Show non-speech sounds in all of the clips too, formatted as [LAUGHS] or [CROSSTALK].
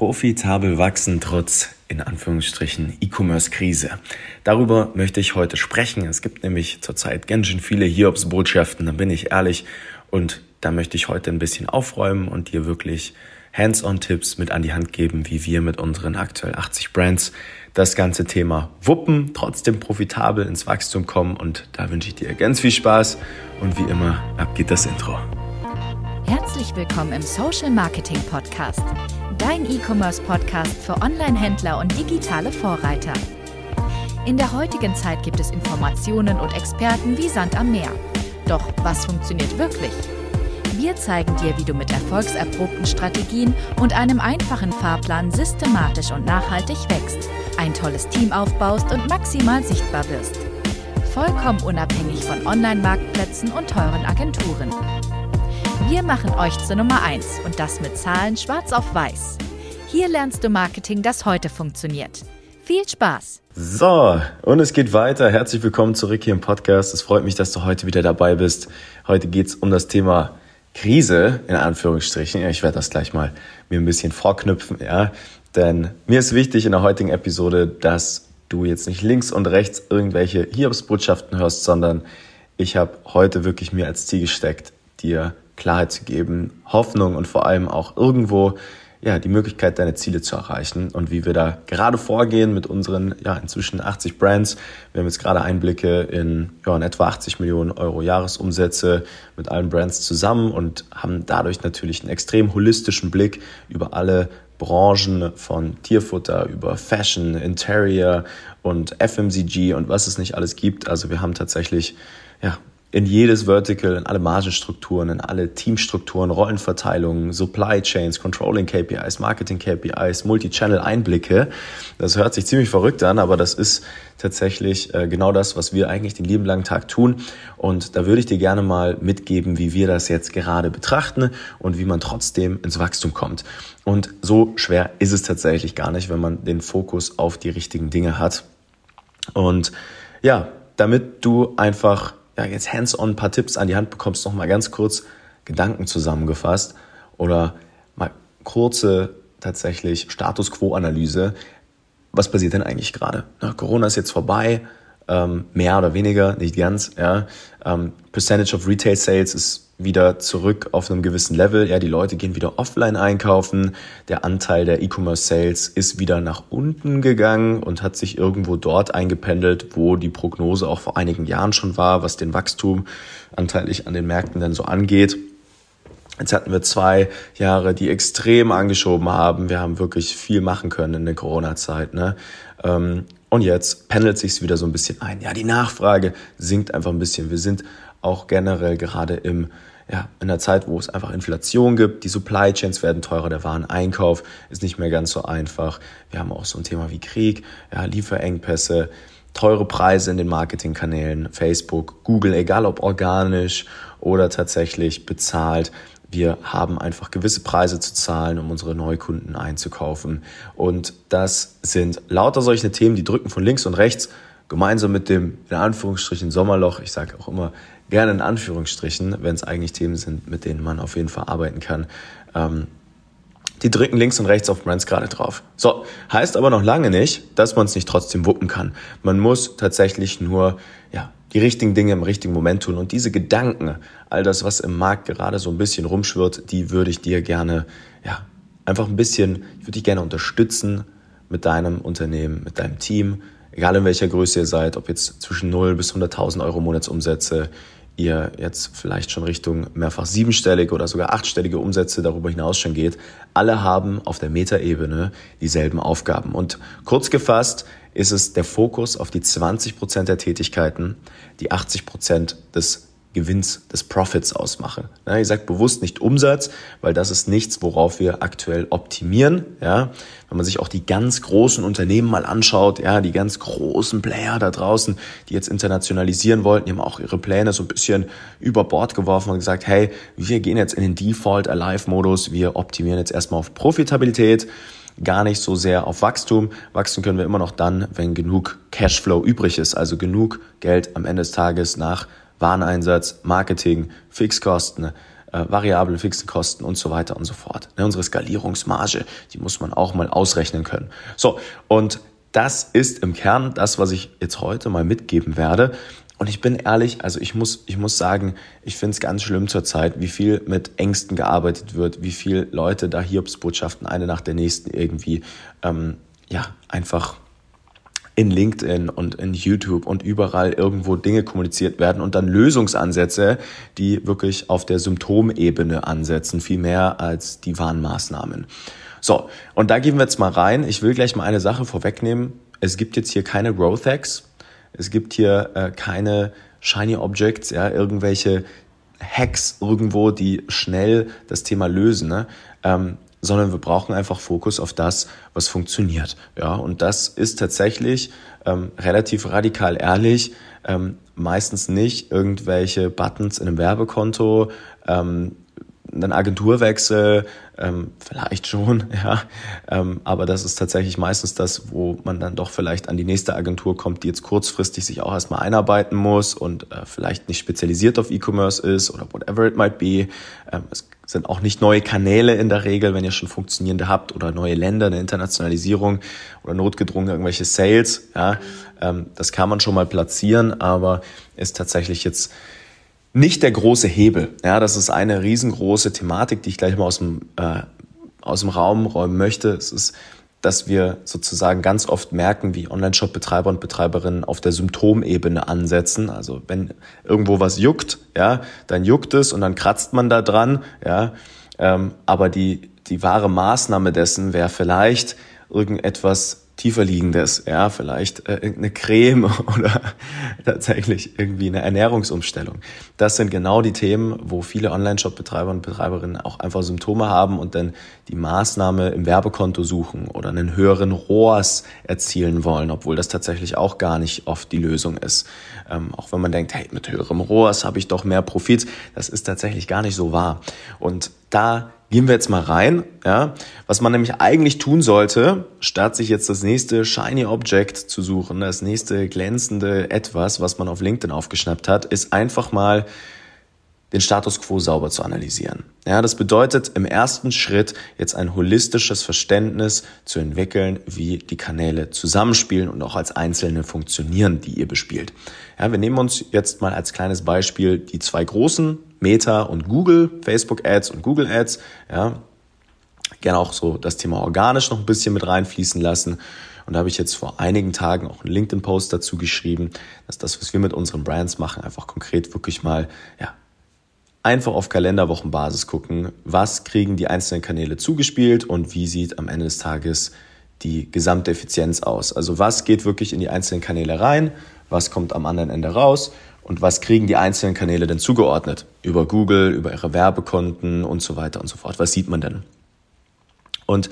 Profitabel wachsen trotz in Anführungsstrichen E-Commerce-Krise. Darüber möchte ich heute sprechen. Es gibt nämlich zurzeit ganz schön viele Hiobs-Botschaften, da bin ich ehrlich. Und da möchte ich heute ein bisschen aufräumen und dir wirklich Hands-on-Tipps mit an die Hand geben, wie wir mit unseren aktuell 80 Brands das ganze Thema wuppen, trotzdem profitabel ins Wachstum kommen. Und da wünsche ich dir ganz viel Spaß. Und wie immer, ab geht das Intro. Herzlich willkommen im Social Marketing Podcast, dein E-Commerce Podcast für Online-Händler und digitale Vorreiter. In der heutigen Zeit gibt es Informationen und Experten wie Sand am Meer. Doch was funktioniert wirklich? Wir zeigen dir, wie du mit erfolgserprobten Strategien und einem einfachen Fahrplan systematisch und nachhaltig wächst, ein tolles Team aufbaust und maximal sichtbar wirst. Vollkommen unabhängig von Online-Marktplätzen und teuren Agenturen. Wir machen euch zur Nummer 1 und das mit Zahlen schwarz auf weiß. Hier lernst du Marketing, das heute funktioniert. Viel Spaß! So, und es geht weiter. Herzlich willkommen zurück hier im Podcast. Es freut mich, dass du heute wieder dabei bist. Heute geht es um das Thema Krise, in Anführungsstrichen. Ich werde das gleich mal mir ein bisschen vorknüpfen, ja. Denn mir ist wichtig in der heutigen Episode, dass du jetzt nicht links und rechts irgendwelche Hiobsbotschaften hörst, sondern ich habe heute wirklich mir als Ziel gesteckt, dir Klarheit zu geben, Hoffnung und vor allem auch irgendwo ja, die Möglichkeit, deine Ziele zu erreichen und wie wir da gerade vorgehen mit unseren ja, inzwischen 80 Brands. Wir haben jetzt gerade Einblicke in, ja, in etwa 80 Millionen Euro Jahresumsätze mit allen Brands zusammen und haben dadurch natürlich einen extrem holistischen Blick über alle Branchen von Tierfutter über Fashion, Interior und FMCG und was es nicht alles gibt. Also wir haben tatsächlich ja, in jedes Vertical, in alle Margenstrukturen, in alle Teamstrukturen, Rollenverteilungen, Supply Chains, Controlling KPIs, Marketing KPIs, Multi-Channel Einblicke. Das hört sich ziemlich verrückt an, aber das ist tatsächlich äh, genau das, was wir eigentlich den lieben langen Tag tun. Und da würde ich dir gerne mal mitgeben, wie wir das jetzt gerade betrachten und wie man trotzdem ins Wachstum kommt. Und so schwer ist es tatsächlich gar nicht, wenn man den Fokus auf die richtigen Dinge hat. Und ja, damit du einfach ja, jetzt hands-on ein paar Tipps an die Hand bekommst, noch mal ganz kurz Gedanken zusammengefasst oder mal kurze tatsächlich Status Quo-Analyse. Was passiert denn eigentlich gerade? Corona ist jetzt vorbei, ähm, mehr oder weniger, nicht ganz. Ja. Ähm, Percentage of Retail Sales ist wieder zurück auf einem gewissen Level. Ja, die Leute gehen wieder offline einkaufen. Der Anteil der E-Commerce Sales ist wieder nach unten gegangen und hat sich irgendwo dort eingependelt, wo die Prognose auch vor einigen Jahren schon war, was den Wachstum anteilig an den Märkten denn so angeht. Jetzt hatten wir zwei Jahre, die extrem angeschoben haben. Wir haben wirklich viel machen können in der Corona-Zeit. Ne? Und jetzt pendelt sich wieder so ein bisschen ein. Ja, die Nachfrage sinkt einfach ein bisschen. Wir sind auch generell gerade im ja, in der Zeit, wo es einfach Inflation gibt, die Supply Chains werden teurer, der Wareneinkauf ist nicht mehr ganz so einfach. Wir haben auch so ein Thema wie Krieg, ja, Lieferengpässe, teure Preise in den Marketingkanälen, Facebook, Google, egal ob organisch oder tatsächlich bezahlt. Wir haben einfach gewisse Preise zu zahlen, um unsere Neukunden einzukaufen. Und das sind lauter solche Themen, die drücken von links und rechts gemeinsam mit dem, in Anführungsstrichen, Sommerloch, ich sage auch immer gerne in Anführungsstrichen, wenn es eigentlich Themen sind, mit denen man auf jeden Fall arbeiten kann, ähm, die drücken links und rechts auf Brands gerade drauf. So, heißt aber noch lange nicht, dass man es nicht trotzdem wuppen kann. Man muss tatsächlich nur ja, die richtigen Dinge im richtigen Moment tun. Und diese Gedanken, all das, was im Markt gerade so ein bisschen rumschwirrt, die würde ich dir gerne, ja, einfach ein bisschen, ich würde dich gerne unterstützen mit deinem Unternehmen, mit deinem Team, egal in welcher Größe ihr seid, ob jetzt zwischen 0 bis 100.000 Euro Monatsumsätze, ihr jetzt vielleicht schon Richtung mehrfach siebenstellige oder sogar achtstellige Umsätze darüber hinaus schon geht, alle haben auf der Metaebene dieselben Aufgaben. Und kurz gefasst ist es der Fokus auf die 20 Prozent der Tätigkeiten, die 80 Prozent des Gewinns, des Profits ausmache. Ja, ich sage bewusst nicht Umsatz, weil das ist nichts, worauf wir aktuell optimieren. Ja, wenn man sich auch die ganz großen Unternehmen mal anschaut, ja, die ganz großen Player da draußen, die jetzt internationalisieren wollten, die haben auch ihre Pläne so ein bisschen über Bord geworfen und gesagt, hey, wir gehen jetzt in den Default Alive Modus, wir optimieren jetzt erstmal auf Profitabilität gar nicht so sehr auf Wachstum. Wachstum können wir immer noch dann, wenn genug Cashflow übrig ist, also genug Geld am Ende des Tages nach Wareneinsatz, Marketing, Fixkosten, äh, variable, fixen Kosten und so weiter und so fort. Ne, unsere Skalierungsmarge, die muss man auch mal ausrechnen können. So, und das ist im Kern das, was ich jetzt heute mal mitgeben werde. Und ich bin ehrlich, also ich muss, ich muss sagen, ich finde es ganz schlimm zurzeit, wie viel mit Ängsten gearbeitet wird, wie viel Leute da Hiobsbotschaften eine nach der nächsten irgendwie ähm, ja einfach in LinkedIn und in YouTube und überall irgendwo Dinge kommuniziert werden und dann Lösungsansätze, die wirklich auf der Symptomebene ansetzen, viel mehr als die Warnmaßnahmen. So, und da gehen wir jetzt mal rein. Ich will gleich mal eine Sache vorwegnehmen. Es gibt jetzt hier keine Growth Hacks. Es gibt hier äh, keine Shiny Objects, ja, irgendwelche Hacks irgendwo, die schnell das Thema lösen. Ne? Ähm, sondern wir brauchen einfach Fokus auf das, was funktioniert. Ja, und das ist tatsächlich ähm, relativ radikal ehrlich, ähm, meistens nicht irgendwelche Buttons in einem Werbekonto, ähm, einen Agenturwechsel, ähm, vielleicht schon, [LAUGHS] ja. Ähm, aber das ist tatsächlich meistens das, wo man dann doch vielleicht an die nächste Agentur kommt, die jetzt kurzfristig sich auch erstmal einarbeiten muss und äh, vielleicht nicht spezialisiert auf E-Commerce ist oder whatever it might be. Ähm, es sind auch nicht neue Kanäle in der Regel, wenn ihr schon funktionierende habt oder neue Länder, eine Internationalisierung oder notgedrungen irgendwelche Sales. Ja, ähm, das kann man schon mal platzieren, aber ist tatsächlich jetzt nicht der große Hebel. Ja, das ist eine riesengroße Thematik, die ich gleich mal aus dem, äh, aus dem Raum räumen möchte. Es ist, dass wir sozusagen ganz oft merken, wie Online-Shop-Betreiber und Betreiberinnen auf der Symptomebene ansetzen. Also wenn irgendwo was juckt, ja, dann juckt es und dann kratzt man da dran, ja. Ähm, aber die, die wahre Maßnahme dessen wäre vielleicht irgendetwas tiefer liegendes, ja, vielleicht äh, irgendeine Creme [LAUGHS] oder tatsächlich irgendwie eine Ernährungsumstellung. Das sind genau die Themen, wo viele Online-Shop-Betreiber und Betreiberinnen auch einfach Symptome haben und dann die Maßnahme im Werbekonto suchen oder einen höheren ROAS erzielen wollen, obwohl das tatsächlich auch gar nicht oft die Lösung ist. Ähm, auch wenn man denkt, hey, mit höherem ROAS habe ich doch mehr Profit, das ist tatsächlich gar nicht so wahr. Und da Gehen wir jetzt mal rein, ja. Was man nämlich eigentlich tun sollte, statt sich jetzt das nächste Shiny Object zu suchen, das nächste glänzende Etwas, was man auf LinkedIn aufgeschnappt hat, ist einfach mal den Status quo sauber zu analysieren. Ja, das bedeutet im ersten Schritt jetzt ein holistisches Verständnis zu entwickeln, wie die Kanäle zusammenspielen und auch als einzelne funktionieren, die ihr bespielt. Ja, wir nehmen uns jetzt mal als kleines Beispiel die zwei großen Meta und Google, Facebook Ads und Google Ads, ja. Gerne auch so das Thema organisch noch ein bisschen mit reinfließen lassen. Und da habe ich jetzt vor einigen Tagen auch einen LinkedIn-Post dazu geschrieben, dass das, was wir mit unseren Brands machen, einfach konkret wirklich mal, ja, einfach auf Kalenderwochenbasis gucken, was kriegen die einzelnen Kanäle zugespielt und wie sieht am Ende des Tages die gesamte Effizienz aus. Also was geht wirklich in die einzelnen Kanäle rein, was kommt am anderen Ende raus und was kriegen die einzelnen Kanäle denn zugeordnet? Über Google, über ihre Werbekonten und so weiter und so fort. Was sieht man denn? Und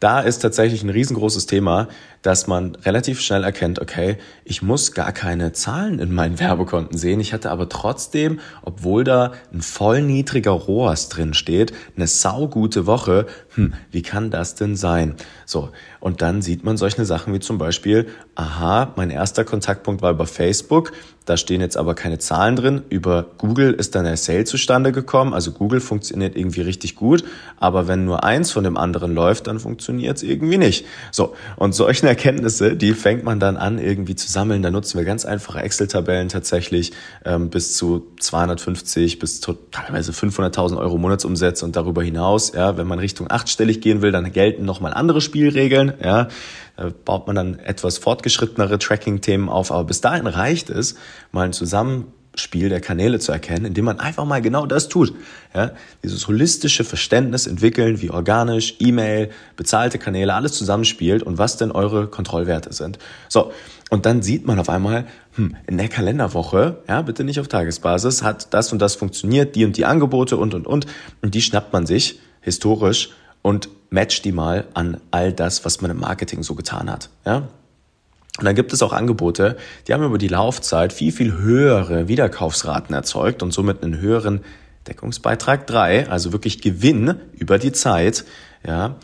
da ist tatsächlich ein riesengroßes Thema, dass man relativ schnell erkennt, okay, ich muss gar keine Zahlen in meinen [LAUGHS] Werbekonten sehen. Ich hatte aber trotzdem, obwohl da ein voll niedriger ROAS drin steht, eine saugute Woche. Hm, wie kann das denn sein? So. Und dann sieht man solche Sachen wie zum Beispiel, aha, mein erster Kontaktpunkt war über Facebook. Da stehen jetzt aber keine Zahlen drin. Über Google ist dann der Sale zustande gekommen. Also Google funktioniert irgendwie richtig gut. Aber wenn nur eins von dem anderen läuft, dann funktioniert es irgendwie nicht. So. Und solche Erkenntnisse, die fängt man dann an irgendwie zu sammeln. Da nutzen wir ganz einfache Excel-Tabellen tatsächlich ähm, bis zu 250 bis zu teilweise 500.000 Euro Monatsumsätze und darüber hinaus. Ja, wenn man Richtung achtstellig gehen will, dann gelten nochmal andere Spielregeln. Ja, baut man dann etwas fortgeschrittenere Tracking-Themen auf. Aber bis dahin reicht es, mal ein Zusammen Spiel der Kanäle zu erkennen, indem man einfach mal genau das tut. Ja, dieses holistische Verständnis entwickeln, wie organisch, E-Mail, bezahlte Kanäle, alles zusammenspielt und was denn eure Kontrollwerte sind. So, und dann sieht man auf einmal, hm, in der Kalenderwoche, ja, bitte nicht auf Tagesbasis, hat das und das funktioniert, die und die Angebote und und und. Und die schnappt man sich historisch und matcht die mal an all das, was man im Marketing so getan hat. Ja, und dann gibt es auch Angebote, die haben über die Laufzeit viel, viel höhere Wiederkaufsraten erzeugt und somit einen höheren Deckungsbeitrag 3, also wirklich Gewinn über die Zeit, ja,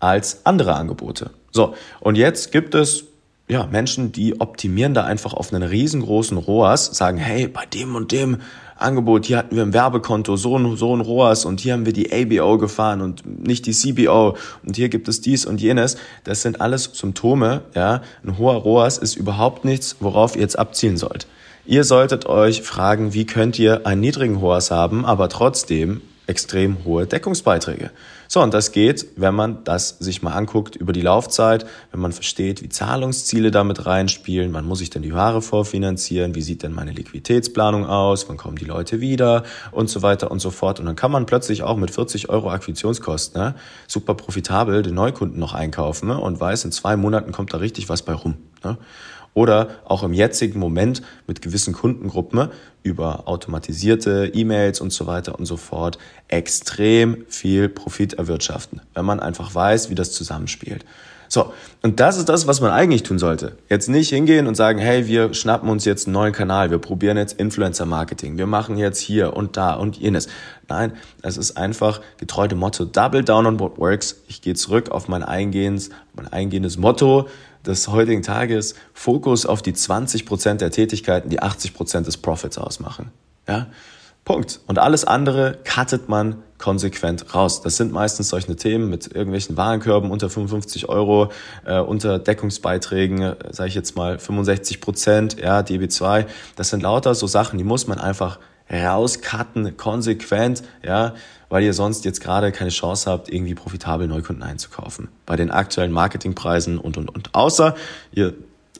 als andere Angebote. So, und jetzt gibt es ja, Menschen, die optimieren da einfach auf einen riesengroßen ROAS, sagen, hey, bei dem und dem Angebot, hier hatten wir ein Werbekonto, so ein, so ein ROAS und hier haben wir die ABO gefahren und nicht die CBO und hier gibt es dies und jenes. Das sind alles Symptome, ja. Ein hoher ROAS ist überhaupt nichts, worauf ihr jetzt abzielen sollt. Ihr solltet euch fragen, wie könnt ihr einen niedrigen ROAS haben, aber trotzdem extrem hohe Deckungsbeiträge. So, und das geht, wenn man das sich mal anguckt über die Laufzeit, wenn man versteht, wie Zahlungsziele damit reinspielen, wann muss ich denn die Ware vorfinanzieren, wie sieht denn meine Liquiditätsplanung aus, wann kommen die Leute wieder und so weiter und so fort. Und dann kann man plötzlich auch mit 40 Euro Akquisitionskosten ne, super profitabel den Neukunden noch einkaufen ne, und weiß, in zwei Monaten kommt da richtig was bei rum. Ne oder auch im jetzigen Moment mit gewissen Kundengruppen über automatisierte E-Mails und so weiter und so fort extrem viel Profit erwirtschaften, wenn man einfach weiß, wie das zusammenspielt. So, und das ist das, was man eigentlich tun sollte. Jetzt nicht hingehen und sagen, hey, wir schnappen uns jetzt einen neuen Kanal, wir probieren jetzt Influencer-Marketing, wir machen jetzt hier und da und jenes. Nein, es ist einfach getreu dem Motto Double Down on What Works. Ich gehe zurück auf mein eingehendes, mein eingehendes Motto des heutigen Tages Fokus auf die 20 Prozent der Tätigkeiten, die 80 Prozent des Profits ausmachen. Ja? Punkt. Und alles andere cuttet man konsequent raus. Das sind meistens solche Themen mit irgendwelchen Warenkörben unter 55 Euro, äh, unter Deckungsbeiträgen, äh, sage ich jetzt mal 65 Prozent, ja, DB2. Das sind lauter so Sachen, die muss man einfach rauscutten, konsequent, ja, weil ihr sonst jetzt gerade keine Chance habt, irgendwie profitabel Neukunden einzukaufen. Bei den aktuellen Marketingpreisen und, und, und. Außer ihr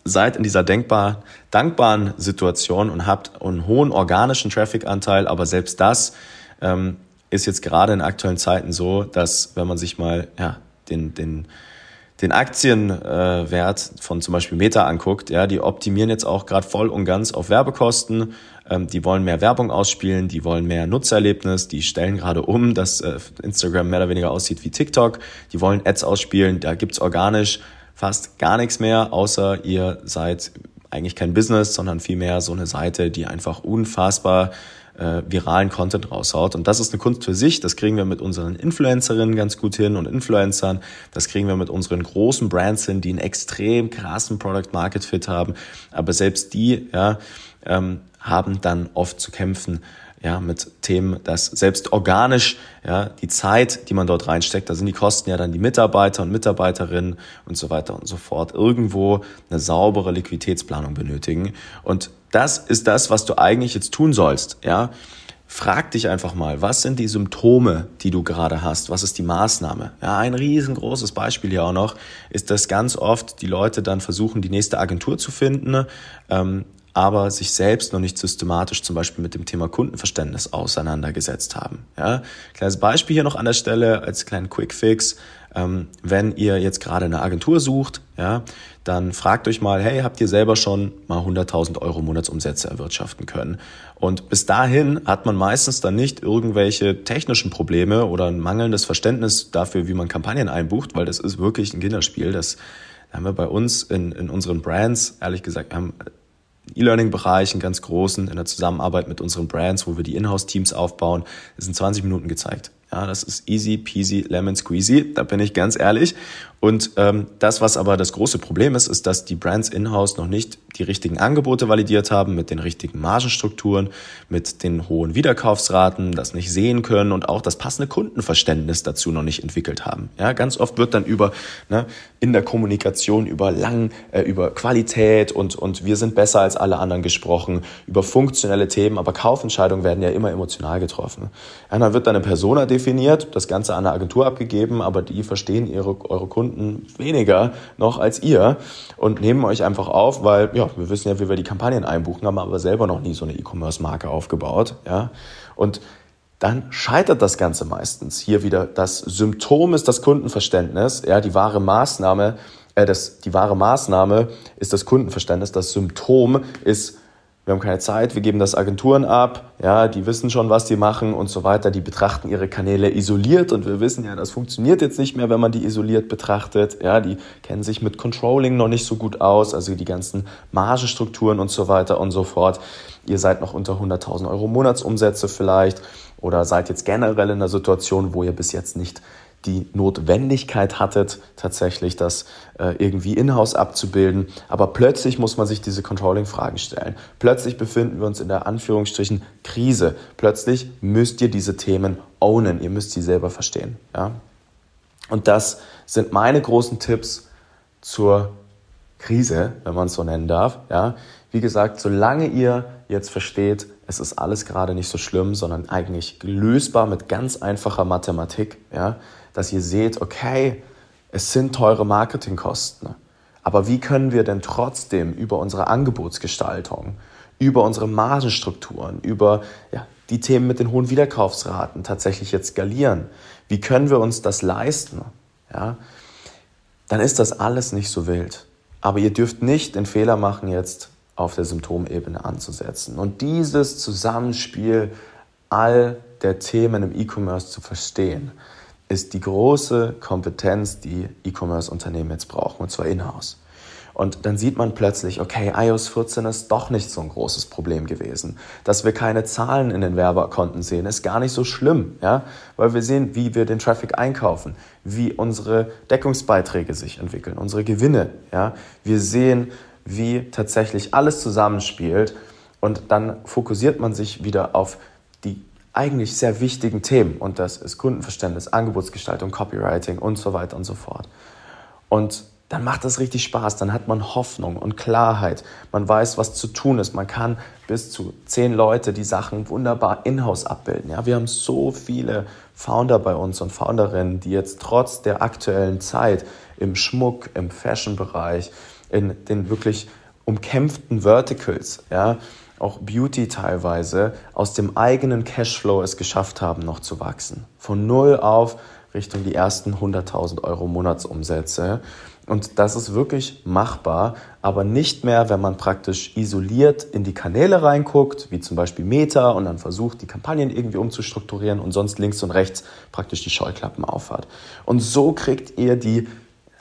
seid in dieser denkbar, dankbaren Situation und habt einen hohen organischen Traffic-Anteil, aber selbst das ähm, ist jetzt gerade in aktuellen Zeiten so, dass wenn man sich mal ja, den, den den Aktienwert äh, von zum Beispiel Meta anguckt, ja, die optimieren jetzt auch gerade voll und ganz auf Werbekosten. Ähm, die wollen mehr Werbung ausspielen, die wollen mehr Nutzererlebnis, die stellen gerade um, dass äh, Instagram mehr oder weniger aussieht wie TikTok. Die wollen Ads ausspielen, da gibt's organisch fast gar nichts mehr, außer ihr seid eigentlich kein Business, sondern vielmehr so eine Seite, die einfach unfassbar äh, viralen Content raushaut. Und das ist eine Kunst für sich. Das kriegen wir mit unseren Influencerinnen ganz gut hin und Influencern. Das kriegen wir mit unseren großen Brands hin, die einen extrem krassen Product Market Fit haben. Aber selbst die ja, ähm, haben dann oft zu kämpfen ja, mit Themen, dass selbst organisch, ja, die Zeit, die man dort reinsteckt, da sind die Kosten ja dann die Mitarbeiter und Mitarbeiterinnen und so weiter und so fort, irgendwo eine saubere Liquiditätsplanung benötigen. Und das ist das, was du eigentlich jetzt tun sollst, ja. Frag dich einfach mal, was sind die Symptome, die du gerade hast? Was ist die Maßnahme? Ja, ein riesengroßes Beispiel hier auch noch ist, dass ganz oft die Leute dann versuchen, die nächste Agentur zu finden, ähm, aber sich selbst noch nicht systematisch zum Beispiel mit dem Thema Kundenverständnis auseinandergesetzt haben. Ja, kleines Beispiel hier noch an der Stelle als kleinen Quickfix. Ähm, wenn ihr jetzt gerade eine Agentur sucht, ja, dann fragt euch mal, hey, habt ihr selber schon mal 100.000 Euro Monatsumsätze erwirtschaften können? Und bis dahin hat man meistens dann nicht irgendwelche technischen Probleme oder ein mangelndes Verständnis dafür, wie man Kampagnen einbucht, weil das ist wirklich ein Kinderspiel. Das haben wir bei uns in, in unseren Brands, ehrlich gesagt, haben E-Learning-Bereich, einen ganz großen, in der Zusammenarbeit mit unseren Brands, wo wir die Inhouse-Teams aufbauen, das sind 20 Minuten gezeigt. Ja, das ist easy peasy lemon squeezy, da bin ich ganz ehrlich. Und ähm, das, was aber das große Problem ist, ist, dass die Brands in-house noch nicht die richtigen Angebote validiert haben mit den richtigen Margenstrukturen, mit den hohen Wiederkaufsraten, das nicht sehen können und auch das passende Kundenverständnis dazu noch nicht entwickelt haben. Ja, ganz oft wird dann über ne, in der Kommunikation über lang, äh, über Qualität und und wir sind besser als alle anderen gesprochen, über funktionelle Themen, aber Kaufentscheidungen werden ja immer emotional getroffen. Ja, dann wird dann eine Persona definiert, das Ganze an eine Agentur abgegeben, aber die verstehen ihre eure Kunden Kunden weniger noch als ihr und nehmen euch einfach auf, weil ja, wir wissen ja, wie wir die Kampagnen einbuchen, haben aber selber noch nie so eine E-Commerce-Marke aufgebaut. Ja? Und dann scheitert das Ganze meistens. Hier wieder das Symptom ist das Kundenverständnis, ja, die wahre Maßnahme, äh, das, die wahre Maßnahme ist das Kundenverständnis, das Symptom ist wir haben keine Zeit, wir geben das Agenturen ab, ja, die wissen schon, was die machen und so weiter, die betrachten ihre Kanäle isoliert und wir wissen ja, das funktioniert jetzt nicht mehr, wenn man die isoliert betrachtet, ja, die kennen sich mit Controlling noch nicht so gut aus, also die ganzen Margenstrukturen und so weiter und so fort. Ihr seid noch unter 100.000 Euro Monatsumsätze vielleicht oder seid jetzt generell in einer Situation, wo ihr bis jetzt nicht die Notwendigkeit hattet, tatsächlich das äh, irgendwie in-house abzubilden. Aber plötzlich muss man sich diese Controlling-Fragen stellen. Plötzlich befinden wir uns in der Anführungsstrichen Krise. Plötzlich müsst ihr diese Themen ownen. Ihr müsst sie selber verstehen. Ja? Und das sind meine großen Tipps zur Krise, wenn man es so nennen darf. Ja? Wie gesagt, solange ihr jetzt versteht, es ist alles gerade nicht so schlimm, sondern eigentlich lösbar mit ganz einfacher Mathematik, ja, dass ihr seht, okay, es sind teure Marketingkosten. Aber wie können wir denn trotzdem über unsere Angebotsgestaltung, über unsere Margenstrukturen, über ja, die Themen mit den hohen Wiederkaufsraten tatsächlich jetzt skalieren? Wie können wir uns das leisten? Ja, dann ist das alles nicht so wild. Aber ihr dürft nicht den Fehler machen, jetzt auf der Symptomebene anzusetzen. Und dieses Zusammenspiel all der Themen im E-Commerce zu verstehen, ist die große Kompetenz, die E-Commerce-Unternehmen jetzt brauchen, und zwar in-house. Und dann sieht man plötzlich, okay, iOS 14 ist doch nicht so ein großes Problem gewesen. Dass wir keine Zahlen in den Werbekonten sehen, ist gar nicht so schlimm, ja, weil wir sehen, wie wir den Traffic einkaufen, wie unsere Deckungsbeiträge sich entwickeln, unsere Gewinne, ja. Wir sehen, wie tatsächlich alles zusammenspielt. Und dann fokussiert man sich wieder auf die eigentlich sehr wichtigen Themen. Und das ist Kundenverständnis, Angebotsgestaltung, Copywriting und so weiter und so fort. Und dann macht das richtig Spaß. Dann hat man Hoffnung und Klarheit. Man weiß, was zu tun ist. Man kann bis zu zehn Leute die Sachen wunderbar in-house abbilden. Ja, wir haben so viele Founder bei uns und Founderinnen, die jetzt trotz der aktuellen Zeit im Schmuck, im Fashion-Bereich, in den wirklich umkämpften Verticals, ja, auch Beauty teilweise, aus dem eigenen Cashflow es geschafft haben, noch zu wachsen. Von null auf Richtung die ersten 100.000 Euro Monatsumsätze. Und das ist wirklich machbar, aber nicht mehr, wenn man praktisch isoliert in die Kanäle reinguckt, wie zum Beispiel Meta, und dann versucht, die Kampagnen irgendwie umzustrukturieren und sonst links und rechts praktisch die Scheuklappen aufhat. Und so kriegt ihr die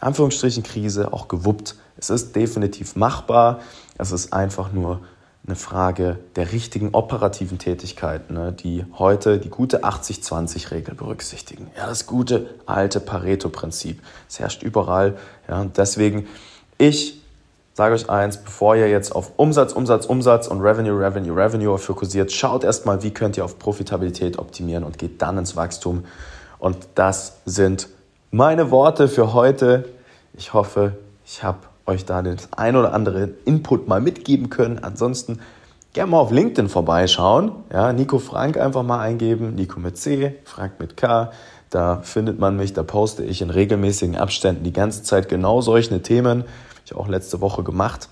Anführungsstrichen Krise auch gewuppt. Es ist definitiv machbar. Es ist einfach nur eine Frage der richtigen operativen Tätigkeit, ne, die heute die gute 80-20-Regel berücksichtigen. Ja, das gute alte Pareto-Prinzip. Es herrscht überall. Ja, und deswegen, ich sage euch eins, bevor ihr jetzt auf Umsatz, Umsatz, Umsatz und Revenue, Revenue, Revenue fokussiert, schaut erstmal, wie könnt ihr auf Profitabilität optimieren und geht dann ins Wachstum. Und das sind meine Worte für heute. Ich hoffe, ich habe euch da den ein oder anderen Input mal mitgeben können. Ansonsten gerne mal auf LinkedIn vorbeischauen. Ja, Nico Frank einfach mal eingeben. Nico mit C, Frank mit K. Da findet man mich, da poste ich in regelmäßigen Abständen die ganze Zeit genau solche Themen. Habe ich auch letzte Woche gemacht.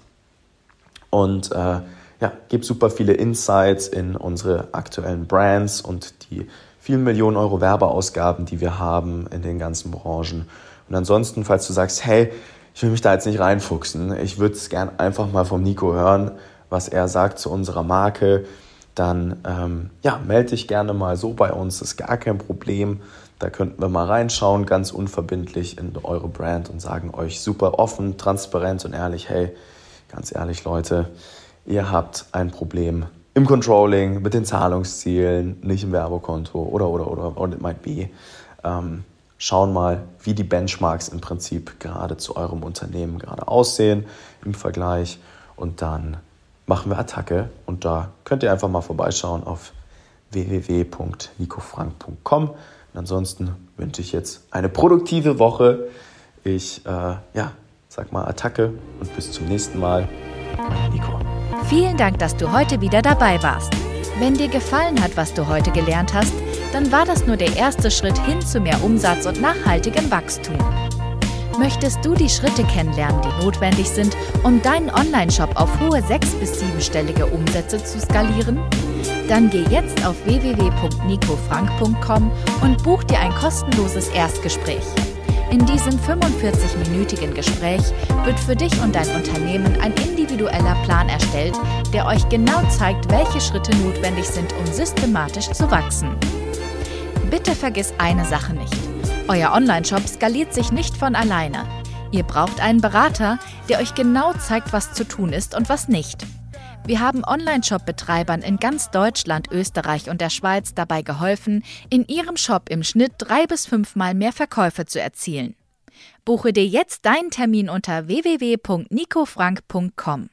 Und äh, ja, gebe super viele Insights in unsere aktuellen Brands und die vielen Millionen Euro Werbeausgaben, die wir haben in den ganzen Branchen. Und ansonsten, falls du sagst, hey, ich will mich da jetzt nicht reinfuchsen, ich würde es gern einfach mal vom Nico hören, was er sagt zu unserer Marke, dann ähm, ja, melde dich gerne mal so bei uns, das ist gar kein Problem. Da könnten wir mal reinschauen, ganz unverbindlich in eure Brand und sagen euch super offen, transparent und ehrlich, hey, ganz ehrlich Leute, ihr habt ein Problem im Controlling, mit den Zahlungszielen, nicht im Werbekonto oder, oder, oder, or it might be. Ähm, schauen mal, wie die Benchmarks im Prinzip gerade zu eurem Unternehmen gerade aussehen im Vergleich und dann machen wir Attacke und da könnt ihr einfach mal vorbeischauen auf www.nicofrank.com. Und ansonsten wünsche ich jetzt eine produktive Woche. Ich äh, ja, sag mal Attacke und bis zum nächsten Mal. Nico. Vielen Dank, dass du heute wieder dabei warst. Wenn dir gefallen hat, was du heute gelernt hast, dann war das nur der erste Schritt hin zu mehr Umsatz und nachhaltigem Wachstum. Möchtest du die Schritte kennenlernen, die notwendig sind, um deinen Online-Shop auf hohe sechs- bis siebenstellige Umsätze zu skalieren? Dann geh jetzt auf www.nicofrank.com und buch dir ein kostenloses Erstgespräch. In diesem 45-minütigen Gespräch wird für dich und dein Unternehmen ein individueller Plan erstellt, der euch genau zeigt, welche Schritte notwendig sind, um systematisch zu wachsen. Bitte vergiss eine Sache nicht. Euer Online-Shop skaliert sich nicht von alleine. Ihr braucht einen Berater, der euch genau zeigt, was zu tun ist und was nicht. Wir haben Online-Shop-Betreibern in ganz Deutschland, Österreich und der Schweiz dabei geholfen, in ihrem Shop im Schnitt drei bis fünfmal mehr Verkäufe zu erzielen. Buche dir jetzt deinen Termin unter www.nicofrank.com.